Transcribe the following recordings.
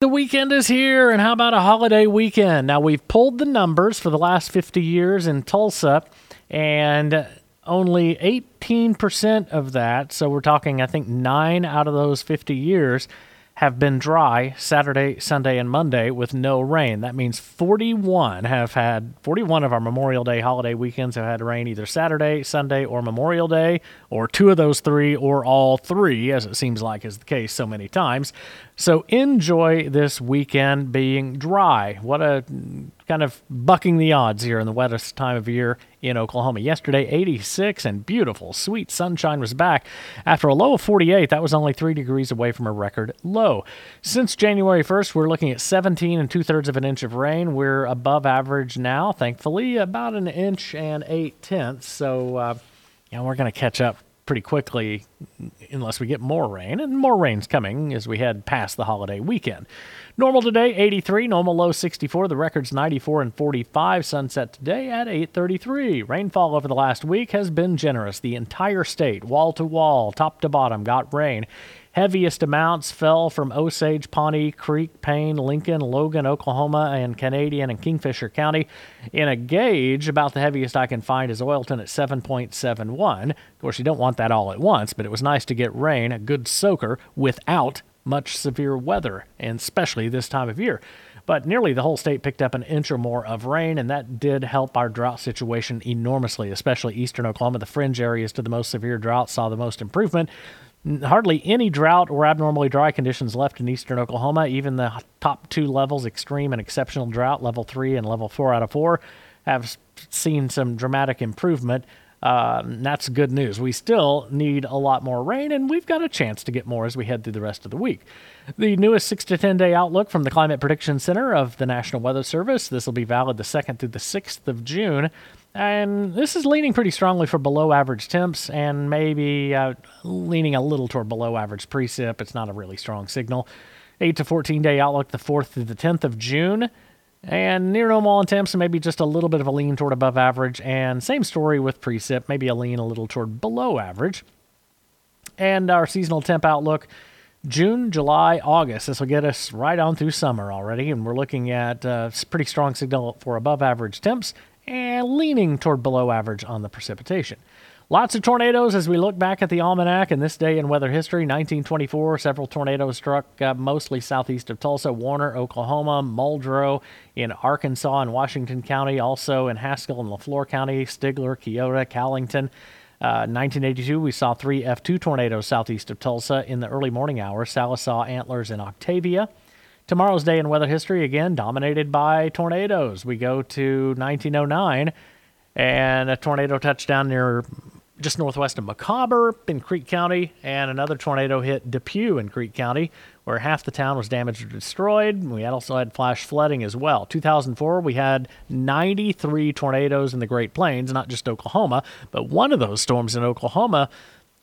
The weekend is here, and how about a holiday weekend? Now, we've pulled the numbers for the last 50 years in Tulsa, and only 18% of that, so we're talking, I think, nine out of those 50 years, have been dry Saturday, Sunday, and Monday with no rain. That means 41 have had 41 of our Memorial Day holiday weekends have had rain either Saturday, Sunday, or Memorial Day, or two of those three, or all three, as it seems like is the case so many times. So enjoy this weekend being dry. What a kind of bucking the odds here in the wettest time of year in Oklahoma. Yesterday, 86 and beautiful, sweet sunshine was back. After a low of 48, that was only three degrees away from a record low. Since January 1st, we're looking at 17 and two thirds of an inch of rain. We're above average now, thankfully, about an inch and eight tenths. So, uh, yeah, we're going to catch up pretty quickly unless we get more rain, and more rain's coming as we head past the holiday weekend. Normal today 83, normal low 64, the record's 94 and 45. Sunset today at 8:33. Rainfall over the last week has been generous. The entire state, wall to wall, top to bottom, got rain. Heaviest amounts fell from Osage, Pawnee, Creek, Payne, Lincoln, Logan, Oklahoma, and Canadian and Kingfisher County. In a gauge, about the heaviest I can find is Oilton at 7.71. Of course, you don't want that all at once, but it was nice to get rain, a good soaker, without much severe weather, and especially this time of year. But nearly the whole state picked up an inch or more of rain, and that did help our drought situation enormously, especially eastern Oklahoma. The fringe areas to the most severe drought saw the most improvement hardly any drought or abnormally dry conditions left in eastern Oklahoma. Even the top two levels, extreme and exceptional drought, level three and level four out of four, have seen some dramatic improvement. Uh, that's good news. We still need a lot more rain, and we've got a chance to get more as we head through the rest of the week. The newest 6 to 10 day outlook from the Climate Prediction Center of the National Weather Service. This will be valid the 2nd through the 6th of June. And this is leaning pretty strongly for below average temps and maybe uh, leaning a little toward below average precip. It's not a really strong signal. 8 to 14 day outlook the 4th through the 10th of June. And near normal on temps, maybe just a little bit of a lean toward above average. And same story with precip, maybe a lean a little toward below average. And our seasonal temp outlook June, July, August. This will get us right on through summer already. And we're looking at uh, pretty strong signal for above average temps and leaning toward below average on the precipitation. Lots of tornadoes as we look back at the almanac and this day in weather history. 1924, several tornadoes struck uh, mostly southeast of Tulsa, Warner, Oklahoma, Muldrow in Arkansas and Washington County, also in Haskell and Leflore County, Stigler, Keota, Callington. Uh, 1982, we saw three F2 tornadoes southeast of Tulsa in the early morning hours, Sallisaw, Antlers, and Octavia. Tomorrow's day in weather history, again, dominated by tornadoes. We go to 1909, and a tornado touchdown near just northwest of Macabre in Creek County, and another tornado hit Depew in Creek County, where half the town was damaged or destroyed. We also had flash flooding as well. 2004, we had 93 tornadoes in the Great Plains, not just Oklahoma, but one of those storms in Oklahoma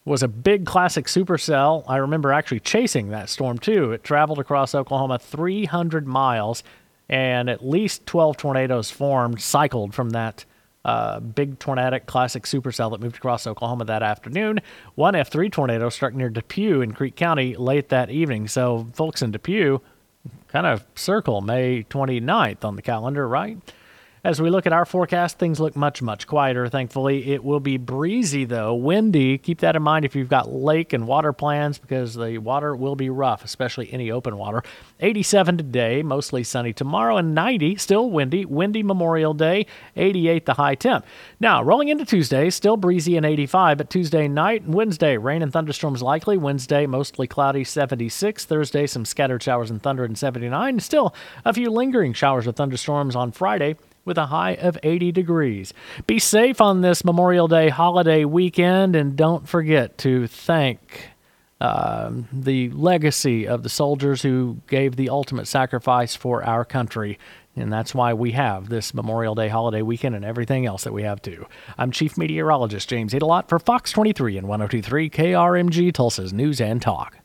was a big classic supercell. I remember actually chasing that storm too. It traveled across Oklahoma 300 miles, and at least 12 tornadoes formed, cycled from that uh, big tornadic classic supercell that moved across Oklahoma that afternoon. One F3 tornado struck near Depew in Creek County late that evening. So, folks in Depew kind of circle May 29th on the calendar, right? As we look at our forecast, things look much, much quieter, thankfully. It will be breezy, though, windy. Keep that in mind if you've got lake and water plans because the water will be rough, especially any open water. 87 today, mostly sunny tomorrow, and 90, still windy. Windy Memorial Day, 88 the high temp. Now, rolling into Tuesday, still breezy and 85, but Tuesday night and Wednesday, rain and thunderstorms likely. Wednesday, mostly cloudy, 76. Thursday, some scattered showers and thunder and 79. Still a few lingering showers with thunderstorms on Friday with a high of 80 degrees. Be safe on this Memorial Day holiday weekend and don't forget to thank uh, the legacy of the soldiers who gave the ultimate sacrifice for our country. And that's why we have this Memorial Day holiday weekend and everything else that we have too. I'm Chief Meteorologist James Aydelott for Fox 23 and 1023 KRMG Tulsa's News and Talk.